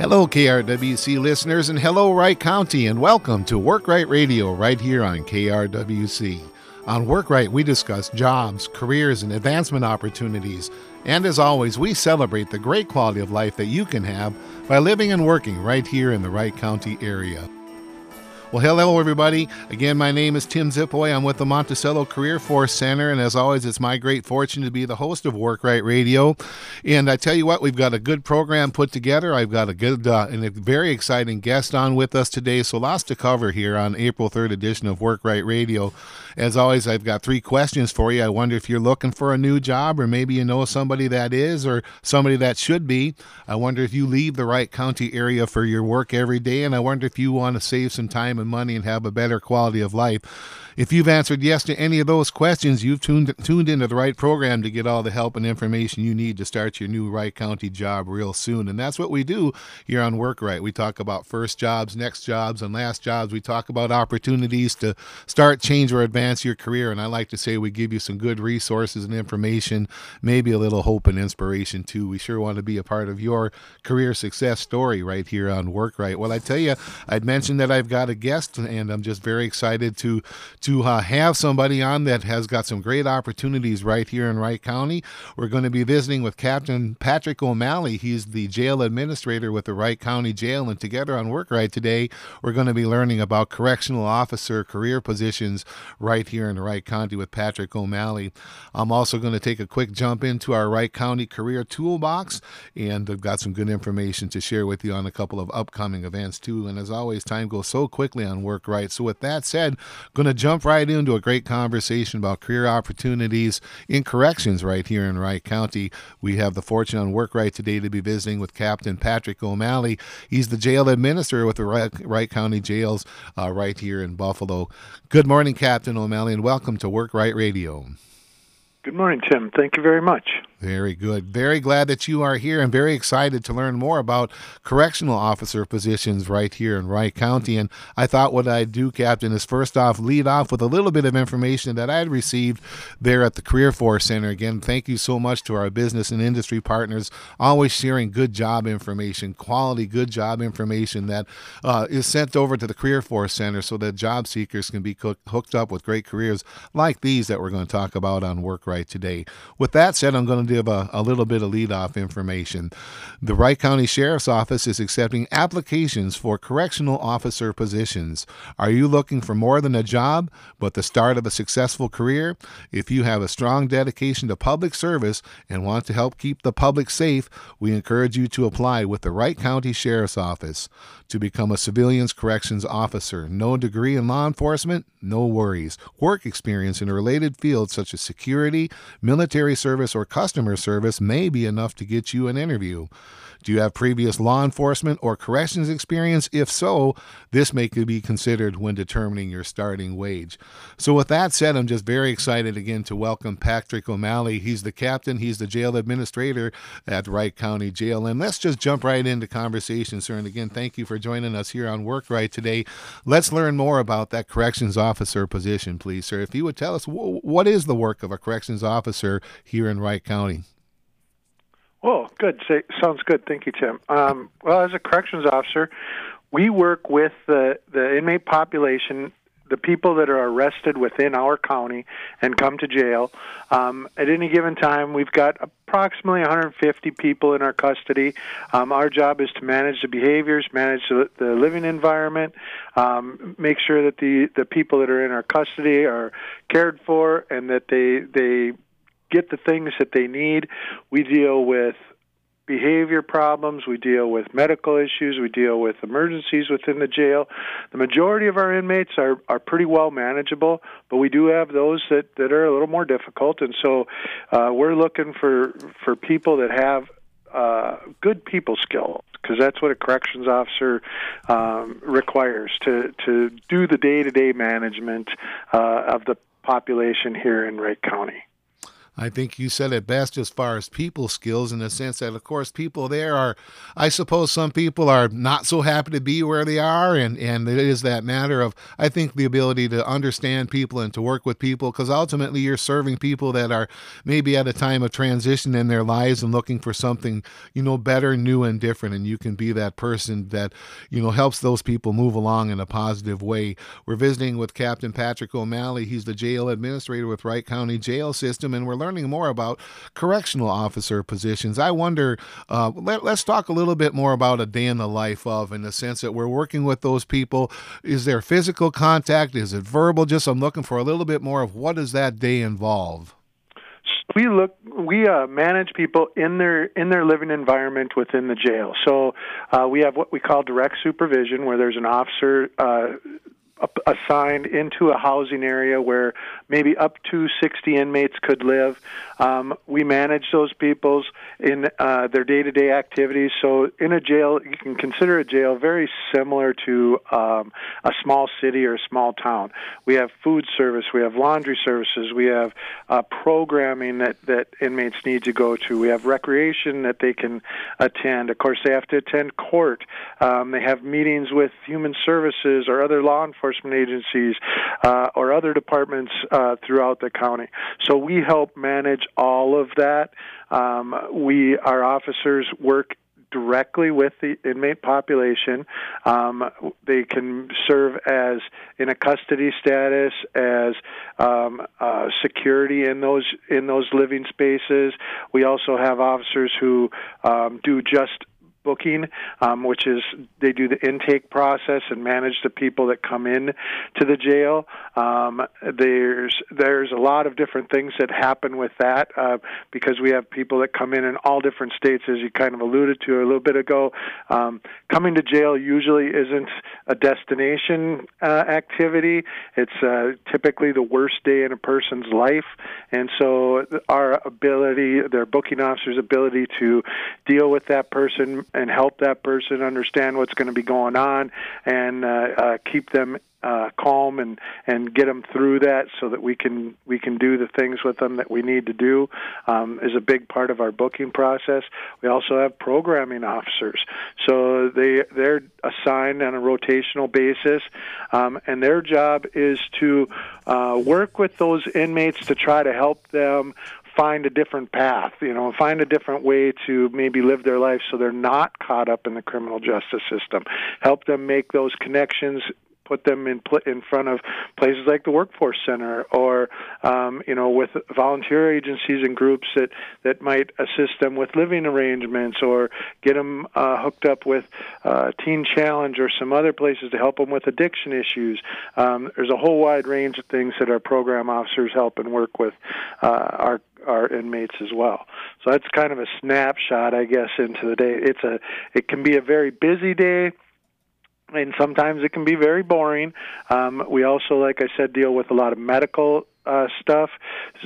Hello, KRWC listeners, and hello, Wright County, and welcome to Work Wright Radio right here on KRWC. On Work Wright, we discuss jobs, careers, and advancement opportunities. And as always, we celebrate the great quality of life that you can have by living and working right here in the Wright County area. Well, hello, everybody. Again, my name is Tim Zipoy. I'm with the Monticello Career Force Center, and as always, it's my great fortune to be the host of Work Wright Radio. And I tell you what, we've got a good program put together. I've got a good uh, and a very exciting guest on with us today, so lots to cover here on April 3rd edition of Work Wright Radio. As always, I've got three questions for you. I wonder if you're looking for a new job, or maybe you know somebody that is, or somebody that should be. I wonder if you leave the Wright County area for your work every day, and I wonder if you want to save some time and money and have a better quality of life. If you've answered yes to any of those questions, you've tuned tuned into the right program to get all the help and information you need to start your new Wright County job real soon. And that's what we do here on Work Wright. We talk about first jobs, next jobs, and last jobs. We talk about opportunities to start, change, or advance your career. And I like to say we give you some good resources and information, maybe a little hope and inspiration too. We sure want to be a part of your career success story right here on Work Wright. Well, I tell you, I'd mentioned that I've got a guest, and I'm just very excited to to uh, have somebody on that has got some great opportunities right here in Wright County. We're going to be visiting with Captain Patrick O'Malley. He's the jail administrator with the Wright County Jail, and together on Work Wright today, we're going to be learning about correctional officer career positions right here in Wright County with Patrick O'Malley. I'm also going to take a quick jump into our Wright County career toolbox, and I've got some good information to share with you on a couple of upcoming events too. And as always, time goes so quickly on Work Wright. So with that said, going to jump right into a great conversation about career opportunities in corrections right here in Wright County. We have the fortune on Work Wright today to be visiting with Captain Patrick O'Malley. He's the jail administrator with the Wright, Wright County Jails uh, right here in Buffalo. Good morning, Captain O'Malley, and welcome to Work Wright Radio. Good morning, Tim. Thank you very much. Very good. Very glad that you are here and very excited to learn more about correctional officer positions right here in Wright County. And I thought what I'd do, Captain, is first off lead off with a little bit of information that I had received there at the Career Force Center. Again, thank you so much to our business and industry partners, always sharing good job information, quality good job information that uh, is sent over to the Career Force Center so that job seekers can be hooked up with great careers like these that we're going to talk about on Work Wright today. With that said, I'm going to give a, a little bit of lead off information. The Wright County Sheriff's Office is accepting applications for correctional officer positions. Are you looking for more than a job, but the start of a successful career? If you have a strong dedication to public service and want to help keep the public safe, we encourage you to apply with the Wright County Sheriff's Office to become a civilian's corrections officer. No degree in law enforcement? No worries. Work experience in a related field such as security, military service, or customer service may be enough to get you an interview. Do you have previous law enforcement or corrections experience? If so, this may be considered when determining your starting wage. So, with that said, I'm just very excited again to welcome Patrick O'Malley. He's the captain, he's the jail administrator at Wright County Jail. And let's just jump right into conversation, sir. And again, thank you for joining us here on Work Wright today. Let's learn more about that corrections officer position, please, sir. If you would tell us what is the work of a corrections officer here in Wright County? Oh, good. Sounds good. Thank you, Tim. Um, well, as a corrections officer, we work with the, the inmate population, the people that are arrested within our county and come to jail. Um, at any given time, we've got approximately 150 people in our custody. Um, our job is to manage the behaviors, manage the, the living environment, um, make sure that the, the people that are in our custody are cared for and that they they get the things that they need. We deal with behavior problems, we deal with medical issues, we deal with emergencies within the jail. The majority of our inmates are, are pretty well manageable, but we do have those that, that are a little more difficult. And so uh, we're looking for, for people that have uh, good people skills because that's what a corrections officer um, requires to, to do the day to day management uh, of the population here in Wright County. I think you said it best as far as people skills in the sense that, of course, people there are, I suppose some people are not so happy to be where they are. And, and it is that matter of, I think, the ability to understand people and to work with people because ultimately you're serving people that are maybe at a time of transition in their lives and looking for something, you know, better, new, and different. And you can be that person that, you know, helps those people move along in a positive way. We're visiting with Captain Patrick O'Malley. He's the jail administrator with Wright County Jail System, and we're learning more about correctional officer positions. I wonder, uh, let, us talk a little bit more about a day in the life of, in the sense that we're working with those people. Is there physical contact? Is it verbal? Just I'm looking for a little bit more of what does that day involve? we look we uh, manage people in their in their living environment within the jail so uh, we have what we call direct supervision where there's an officer uh, assigned into a housing area where maybe up to 60 inmates could live. Um, we manage those people's in uh, their day-to-day activities. So in a jail, you can consider a jail very similar to um, a small city or a small town. We have food service, we have laundry services, we have uh, programming that that inmates need to go to. We have recreation that they can attend. Of course, they have to attend court. Um, they have meetings with human services or other law enforcement agencies uh, or other departments uh, throughout the county. So we help manage all of that. Um, we, our officers work directly with the inmate population. Um, they can serve as in a custody status as um, uh, security in those in those living spaces. We also have officers who um, do just booking, um, which is they do the intake process and manage the people that come in to the jail. Um, there's there's a lot of different things that happen with that uh, because we have people that come in in all different states, as you kind of alluded to a little bit ago. Um, coming to jail usually isn't a destination uh, activity. It's uh, typically the worst day in a person's life, and so our ability, their booking officer's ability to deal with that person and help that person understand what's going to be going on and uh, uh, keep them uh, calm and and get them through that so that we can we can do the things with them that we need to do um, is a big part of our booking process. We also have programming officers, so they they're assigned on a rotational basis, um, and their job is to uh, work with those inmates to try to help them find a different path, you know, find a different way to maybe live their life so they're not caught up in the criminal justice system. Help them make those connections put them in pl- in front of places like the workforce center or um, you know with volunteer agencies and groups that that might assist them with living arrangements or get them uh, hooked up with uh, Teen Challenge or some other places to help them with addiction issues. Um, there's a whole wide range of things that our program officers help and work with uh, our our inmates as well. So that's kind of a snapshot, I guess, into the day. It's a it can be a very busy day and sometimes it can be very boring. Um, we also, like I said, deal with a lot of medical uh, stuff,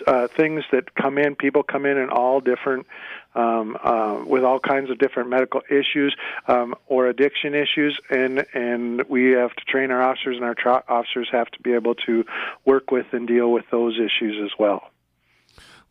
uh, things that come in. People come in in all different, um, uh, with all kinds of different medical issues um, or addiction issues, and and we have to train our officers, and our tra- officers have to be able to work with and deal with those issues as well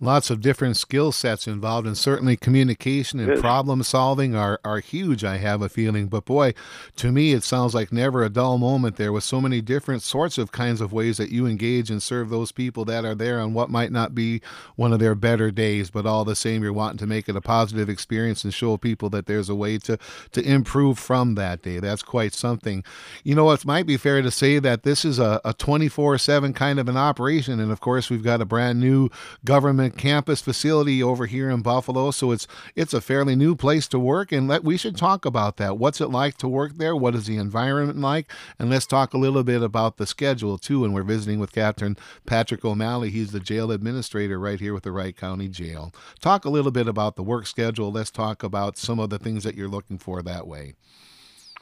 lots of different skill sets involved, and certainly communication and problem solving are, are huge, I have a feeling. But boy, to me, it sounds like never a dull moment there with so many different sorts of kinds of ways that you engage and serve those people that are there on what might not be one of their better days, but all the same, you're wanting to make it a positive experience and show people that there's a way to, to improve from that day. That's quite something. You know, it might be fair to say that this is a 24 7 kind of an operation. And of course, we've got a brand new government campus facility over here in Buffalo, so it's it's a fairly new place to work, and let, we should talk about that. What's it like to work there? What is the environment like? And let's talk a little bit about the schedule too. And we're visiting with Captain Patrick O'Malley. He's the jail administrator right here with the Wright County Jail. Talk a little bit about the work schedule. Let's talk about some of the things that you're looking for that way.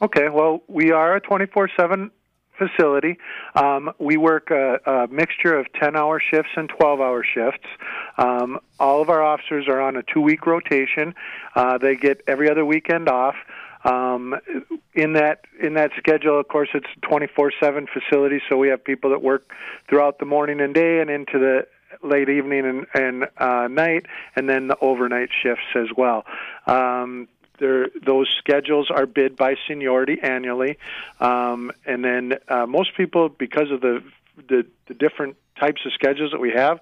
Okay, well, we are a 24 7 facility. Um, we work a, a, mixture of 10 hour shifts and 12 hour shifts. Um, all of our officers are on a two week rotation. Uh, they get every other weekend off. Um, in that in that schedule, of course, it's 24/7 facility, so we have people that work throughout the morning and day and into the late evening and, and uh, night, and then the overnight shifts as well. Um, there, those schedules are bid by seniority annually, um, and then uh, most people, because of the, the the different types of schedules that we have,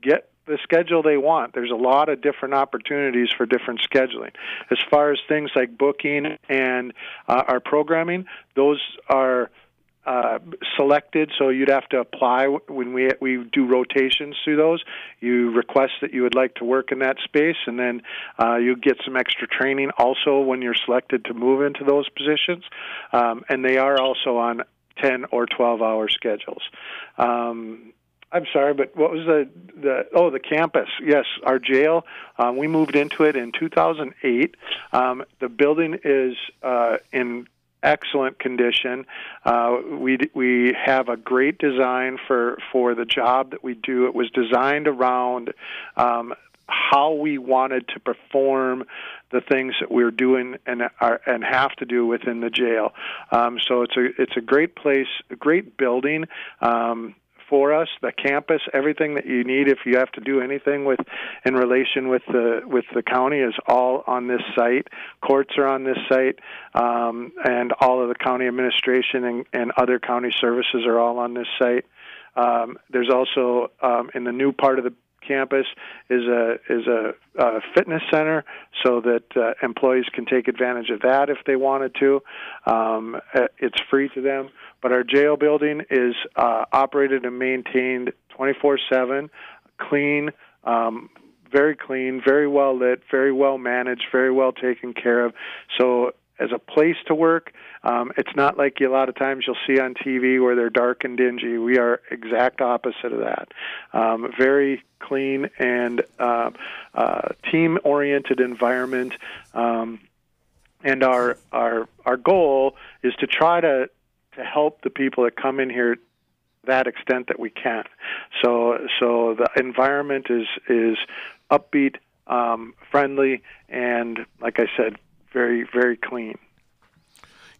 get the schedule they want. There's a lot of different opportunities for different scheduling. As far as things like booking and uh, our programming, those are uh, selected, so you'd have to apply when we we do rotations through those. You request that you would like to work in that space, and then uh, you get some extra training also when you're selected to move into those positions. Um, and they are also on 10 or 12 hour schedules. Um, I'm sorry, but what was the the oh the campus? Yes, our jail. Um, we moved into it in 2008. Um, the building is uh, in excellent condition. Uh, we we have a great design for for the job that we do. It was designed around um, how we wanted to perform the things that we're doing and are, and have to do within the jail. Um, so it's a it's a great place, a great building. Um, for us, the campus, everything that you need if you have to do anything with in relation with the with the county is all on this site. Courts are on this site, um, and all of the county administration and, and other county services are all on this site. Um, there's also um, in the new part of the campus is a is a, a fitness center so that uh, employees can take advantage of that if they wanted to. Um, uh, it's free to them. But our jail building is uh, operated and maintained 24/7, clean. Um, very clean, very well lit, very well managed, very well taken care of. So as a place to work. Um, it's not like a lot of times you'll see on TV where they're dark and dingy. We are exact opposite of that. Um, very clean and uh, uh, team-oriented environment. Um, and our our our goal is to try to to help the people that come in here that extent that we can. So so the environment is is upbeat, um, friendly, and like I said, very, very clean.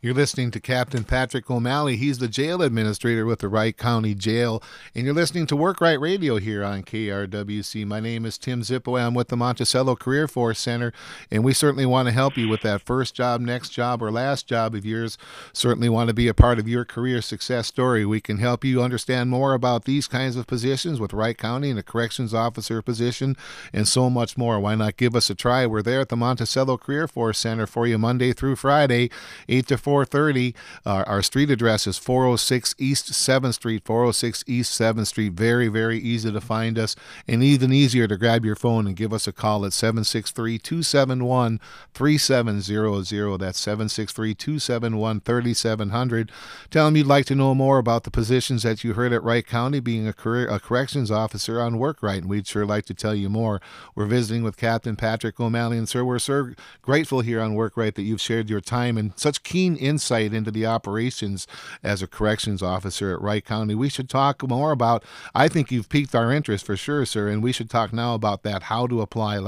You're listening to Captain Patrick O'Malley. He's the jail administrator with the Wright County Jail. And you're listening to Work Wright Radio here on KRWC. My name is Tim Zipoy. I'm with the Monticello Career Force Center. And we certainly want to help you with that first job, next job, or last job of yours. Certainly want to be a part of your career success story. We can help you understand more about these kinds of positions with Wright County and a corrections officer position and so much more. Why not give us a try? We're there at the Monticello Career Force Center for you Monday through Friday, 8 to 430. Uh, our street address is 406 East 7th Street, 406 East 7th Street. Very, very easy to find us, and even easier to grab your phone and give us a call at 763 271 3700. That's 763 271 3700. Tell them you'd like to know more about the positions that you heard at Wright County, being a, career, a corrections officer on Work Wright, and we'd sure like to tell you more. We're visiting with Captain Patrick O'Malley, and sir, we're so grateful here on Work Wright that you've shared your time and such keen insight into the operations as a corrections officer at Wright County. We should talk more about, I think you've piqued our interest for sure, sir, and we should talk now about that, how to apply,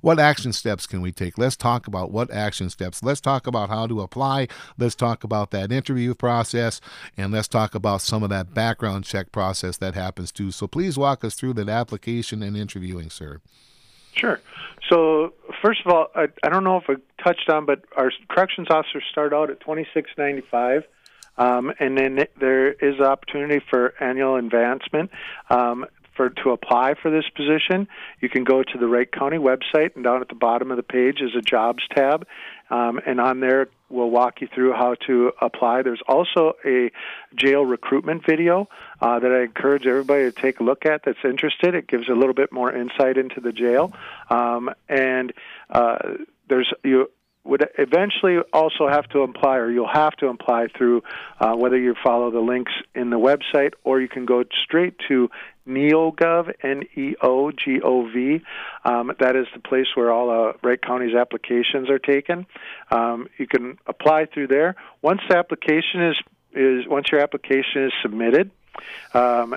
what action steps can we take? Let's talk about what action steps. Let's talk about how to apply. Let's talk about that interview process, and let's talk about some of that background check process that happens too. So please walk us through that application and interviewing, sir. Sure. So first of all, I, I don't know if I touched on, but our corrections officers start out at twenty six ninety five. Um, and then there is opportunity for annual advancement. Um, for to apply for this position, you can go to the Wright County website, and down at the bottom of the page is a jobs tab, um, and on there we'll walk you through how to apply. There's also a jail recruitment video uh, that I encourage everybody to take a look at that's interested. It gives a little bit more insight into the jail, um, and uh, there's you would eventually also have to apply, or you'll have to apply through uh, whether you follow the links in the website or you can go straight to NeoGov, N-E-O-G-O-V. Um, that is the place where all uh, Wright County's applications are taken. Um, you can apply through there. Once the application is is once your application is submitted, um,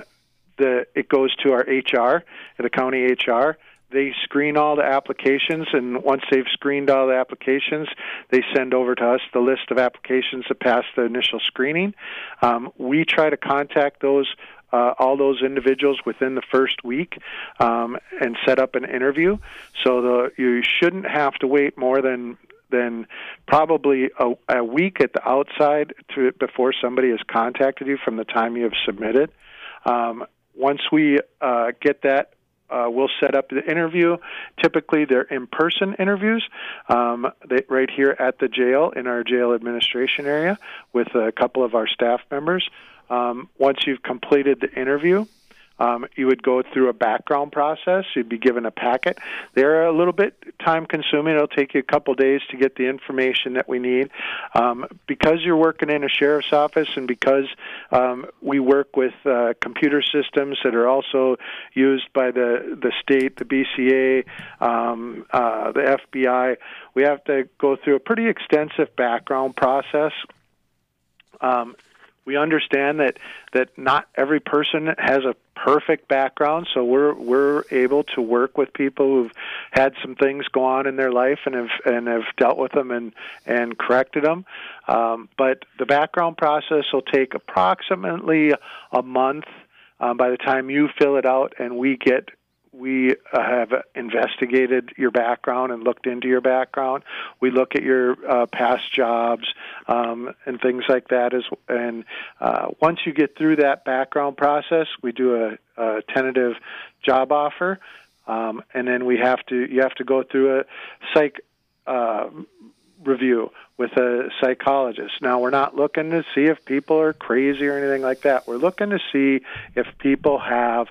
the it goes to our HR, the county HR they screen all the applications, and once they've screened all the applications, they send over to us the list of applications that passed the initial screening. Um, we try to contact those uh, all those individuals within the first week um, and set up an interview. So the, you shouldn't have to wait more than than probably a, a week at the outside to before somebody has contacted you from the time you have submitted. Um, once we uh, get that uh, we'll set up the interview. Typically, they're in-person interviews um, they, right here at the jail in our jail administration area with a couple of our staff members. Um, once you've completed the interview, um, you would go through a background process. You'd be given a packet. They're a little bit time consuming. It'll take you a couple days to get the information that we need. Um, because you're working in a sheriff's office and because um, we work with uh, computer systems that are also used by the, the state, the BCA, um, uh, the FBI, we have to go through a pretty extensive background process. Um, we understand that that not every person has a perfect background so we're we're able to work with people who've had some things go on in their life and have and have dealt with them and and corrected them um, but the background process will take approximately a month um, by the time you fill it out and we get we uh, have investigated your background and looked into your background. We look at your uh, past jobs um, and things like that. As and uh, once you get through that background process, we do a, a tentative job offer, um, and then we have to you have to go through a psych. Uh, review with a psychologist. Now, we're not looking to see if people are crazy or anything like that. We're looking to see if people have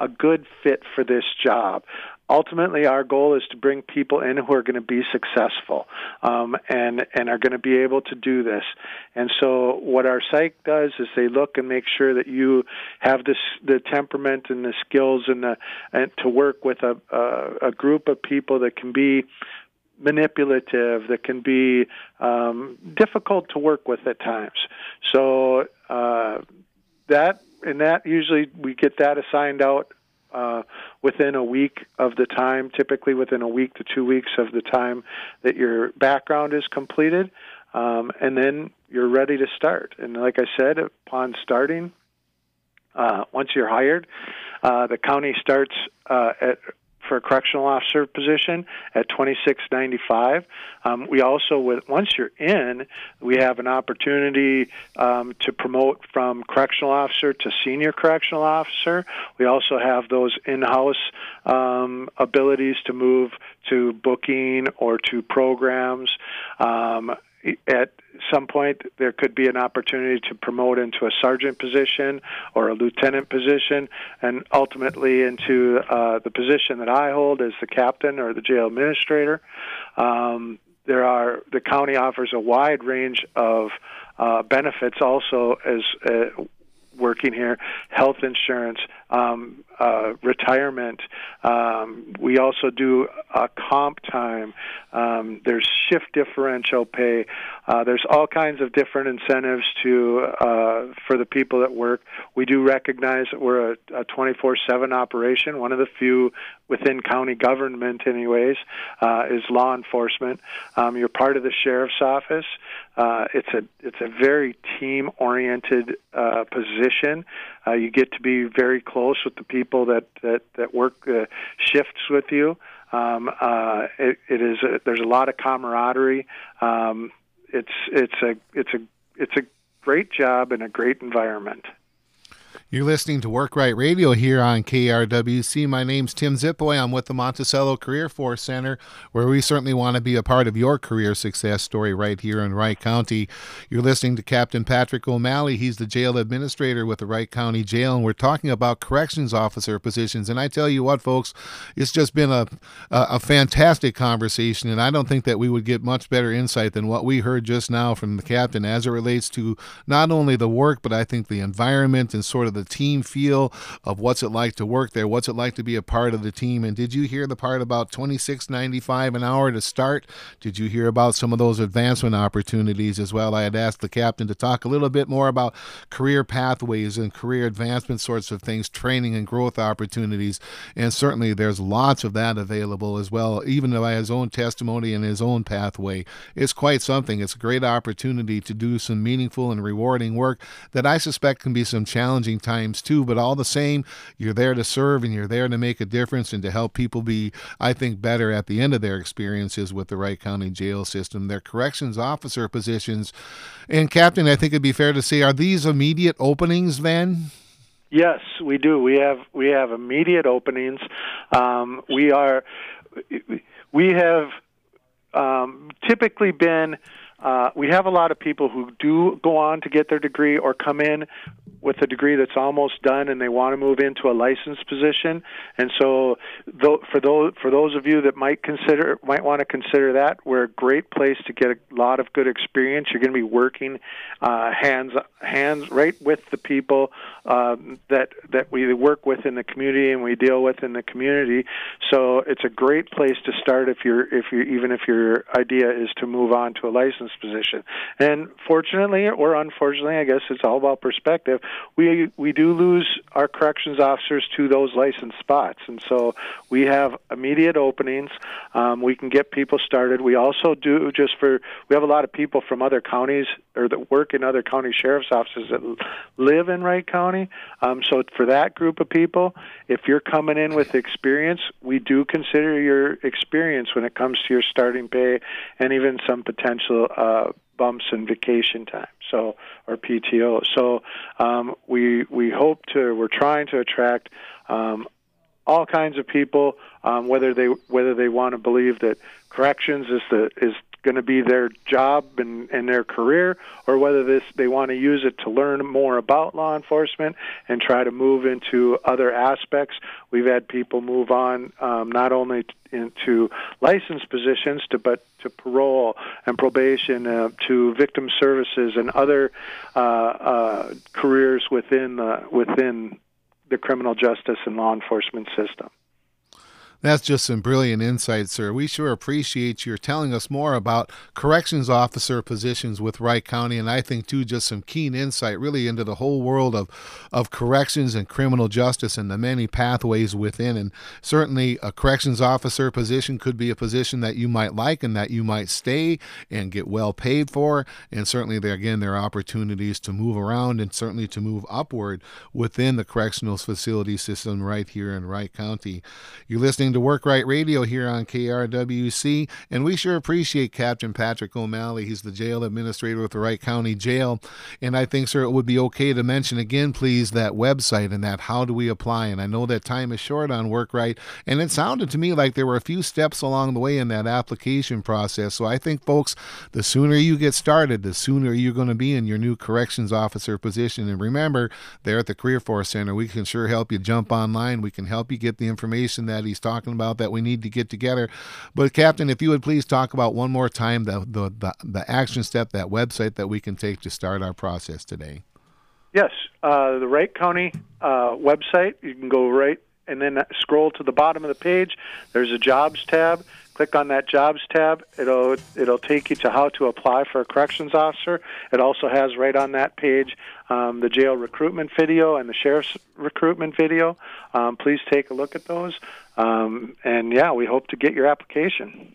a good fit for this job. Ultimately, our goal is to bring people in who are going to be successful um, and and are going to be able to do this. And so, what our psych does is they look and make sure that you have this the temperament and the skills and the and to work with a a, a group of people that can be manipulative, that can be um, difficult to work with at times. So uh, that and that usually we get that assigned out uh, within a week of the time, typically within a week to two weeks of the time that your background is completed, um, and then you're ready to start. And like I said, upon starting, uh, once you're hired, uh, the county starts uh, at for a correctional officer position at 26.95. Um, we also, with once you're in, we have an opportunity um, to promote from correctional officer to senior correctional officer. We also have those in-house um, abilities to move to booking or to programs. Um, at some point there could be an opportunity to promote into a sergeant position or a lieutenant position and ultimately into uh, the position that I hold as the captain or the jail administrator. Um, there are the county offers a wide range of uh, benefits also as uh, working here health insurance um, uh, retirement. Um, we also do a comp time. Um, there's shift differential pay. Uh, there's all kinds of different incentives to uh, for the people that work. We do recognize that we're a, a 24/7 operation. One of the few within county government, anyways, uh, is law enforcement. Um, you're part of the sheriff's office. Uh, it's a it's a very team oriented position. you get to be very close with the people that that that work uh, shifts with you. Um, uh, it, it is a, there's a lot of camaraderie. Um, it's it's a it's a it's a great job and a great environment. You're listening to Work Wright Radio here on KRWC. My name's Tim Zipoy. I'm with the Monticello Career Force Center, where we certainly want to be a part of your career success story right here in Wright County. You're listening to Captain Patrick O'Malley. He's the jail administrator with the Wright County Jail, and we're talking about corrections officer positions. And I tell you what, folks, it's just been a, a, a fantastic conversation, and I don't think that we would get much better insight than what we heard just now from the captain as it relates to not only the work, but I think the environment and sort of the team feel of what's it like to work there, what's it like to be a part of the team. And did you hear the part about twenty six ninety five an hour to start? Did you hear about some of those advancement opportunities as well? I had asked the captain to talk a little bit more about career pathways and career advancement sorts of things, training and growth opportunities. And certainly there's lots of that available as well, even by his own testimony and his own pathway. It's quite something. It's a great opportunity to do some meaningful and rewarding work that I suspect can be some challenging times too. But all the same, you're there to serve and you're there to make a difference and to help people be, I think, better at the end of their experiences with the Wright County jail system. Their corrections officer positions. And, Captain, I think it'd be fair to say, are these immediate openings then? Yes, we do. We have we have immediate openings. Um, we are we have um, typically been uh, we have a lot of people who do go on to get their degree or come in with a degree that's almost done and they want to move into a licensed position. And so, for those for those of you that might consider might want to consider that, we're a great place to get a lot of good experience. You're going to be working uh, hands hands right with the people um, that that we work with in the community and we deal with in the community. So it's a great place to start if you're if you even if your idea is to move on to a licensed position. And fortunately or unfortunately, I guess it's all about perspective we we do lose our corrections officers to those licensed spots, and so we have immediate openings. Um, we can get people started. We also do just for we have a lot of people from other counties or that work in other county sheriff's offices that live in Wright County. Um, so for that group of people, if you're coming in with experience, we do consider your experience when it comes to your starting pay and even some potential uh, bumps in vacation time so or PTO. So um, we we hope to we're trying to attract um, all kinds of people, um, whether they whether they want to believe that corrections is the is going to be their job and, and their career, or whether this they want to use it to learn more about law enforcement and try to move into other aspects. We've had people move on um, not only into licensed positions to but to parole and probation uh, to victim services and other uh, uh, careers within within the criminal justice and law enforcement system. That's just some brilliant insight, sir. We sure appreciate your telling us more about corrections officer positions with Wright County, and I think too just some keen insight really into the whole world of of corrections and criminal justice and the many pathways within. And certainly, a corrections officer position could be a position that you might like and that you might stay and get well paid for. And certainly, there again, there are opportunities to move around and certainly to move upward within the correctional facility system right here in Wright County. You're listening to Work Wright Radio here on KRWC, and we sure appreciate Captain Patrick O'Malley. He's the jail administrator with the Wright County Jail. And I think, sir, it would be okay to mention again, please, that website and that how do we apply. And I know that time is short on Work Wright, and it sounded to me like there were a few steps along the way in that application process. So I think, folks, the sooner you get started, the sooner you're going to be in your new corrections officer position. And remember, there at the Career Force Center, we can sure help you jump online. We can help you get the information that he's talking talking about that we need to get together. But Captain, if you would please talk about one more time the the the, the action step, that website that we can take to start our process today. Yes, uh, the Wright County uh, website. You can go right and then scroll to the bottom of the page. There's a jobs tab. Click on that jobs tab. It'll it'll take you to how to apply for a corrections officer. It also has right on that page um, the jail recruitment video and the sheriff's recruitment video. Um, please take a look at those. Um, and yeah, we hope to get your application.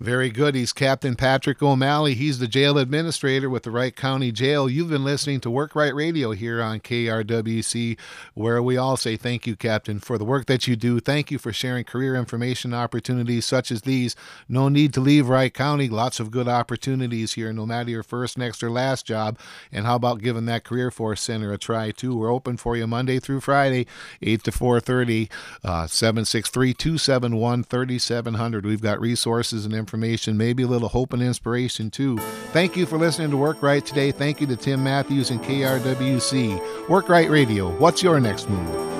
Very good. He's Captain Patrick O'Malley. He's the jail administrator with the Wright County Jail. You've been listening to Work Wright Radio here on KRWC, where we all say thank you, Captain, for the work that you do. Thank you for sharing career information opportunities such as these. No need to leave Wright County. Lots of good opportunities here, no matter your first, next, or last job. And how about giving that Career Force Center a try, too? We're open for you Monday through Friday, 8 to 4.30, uh, 763-271-3700. We've got resources and information information, maybe a little hope and inspiration too. Thank you for listening to Work Wright today. Thank you to Tim Matthews and KRWC. Work Wright Radio. What's your next move?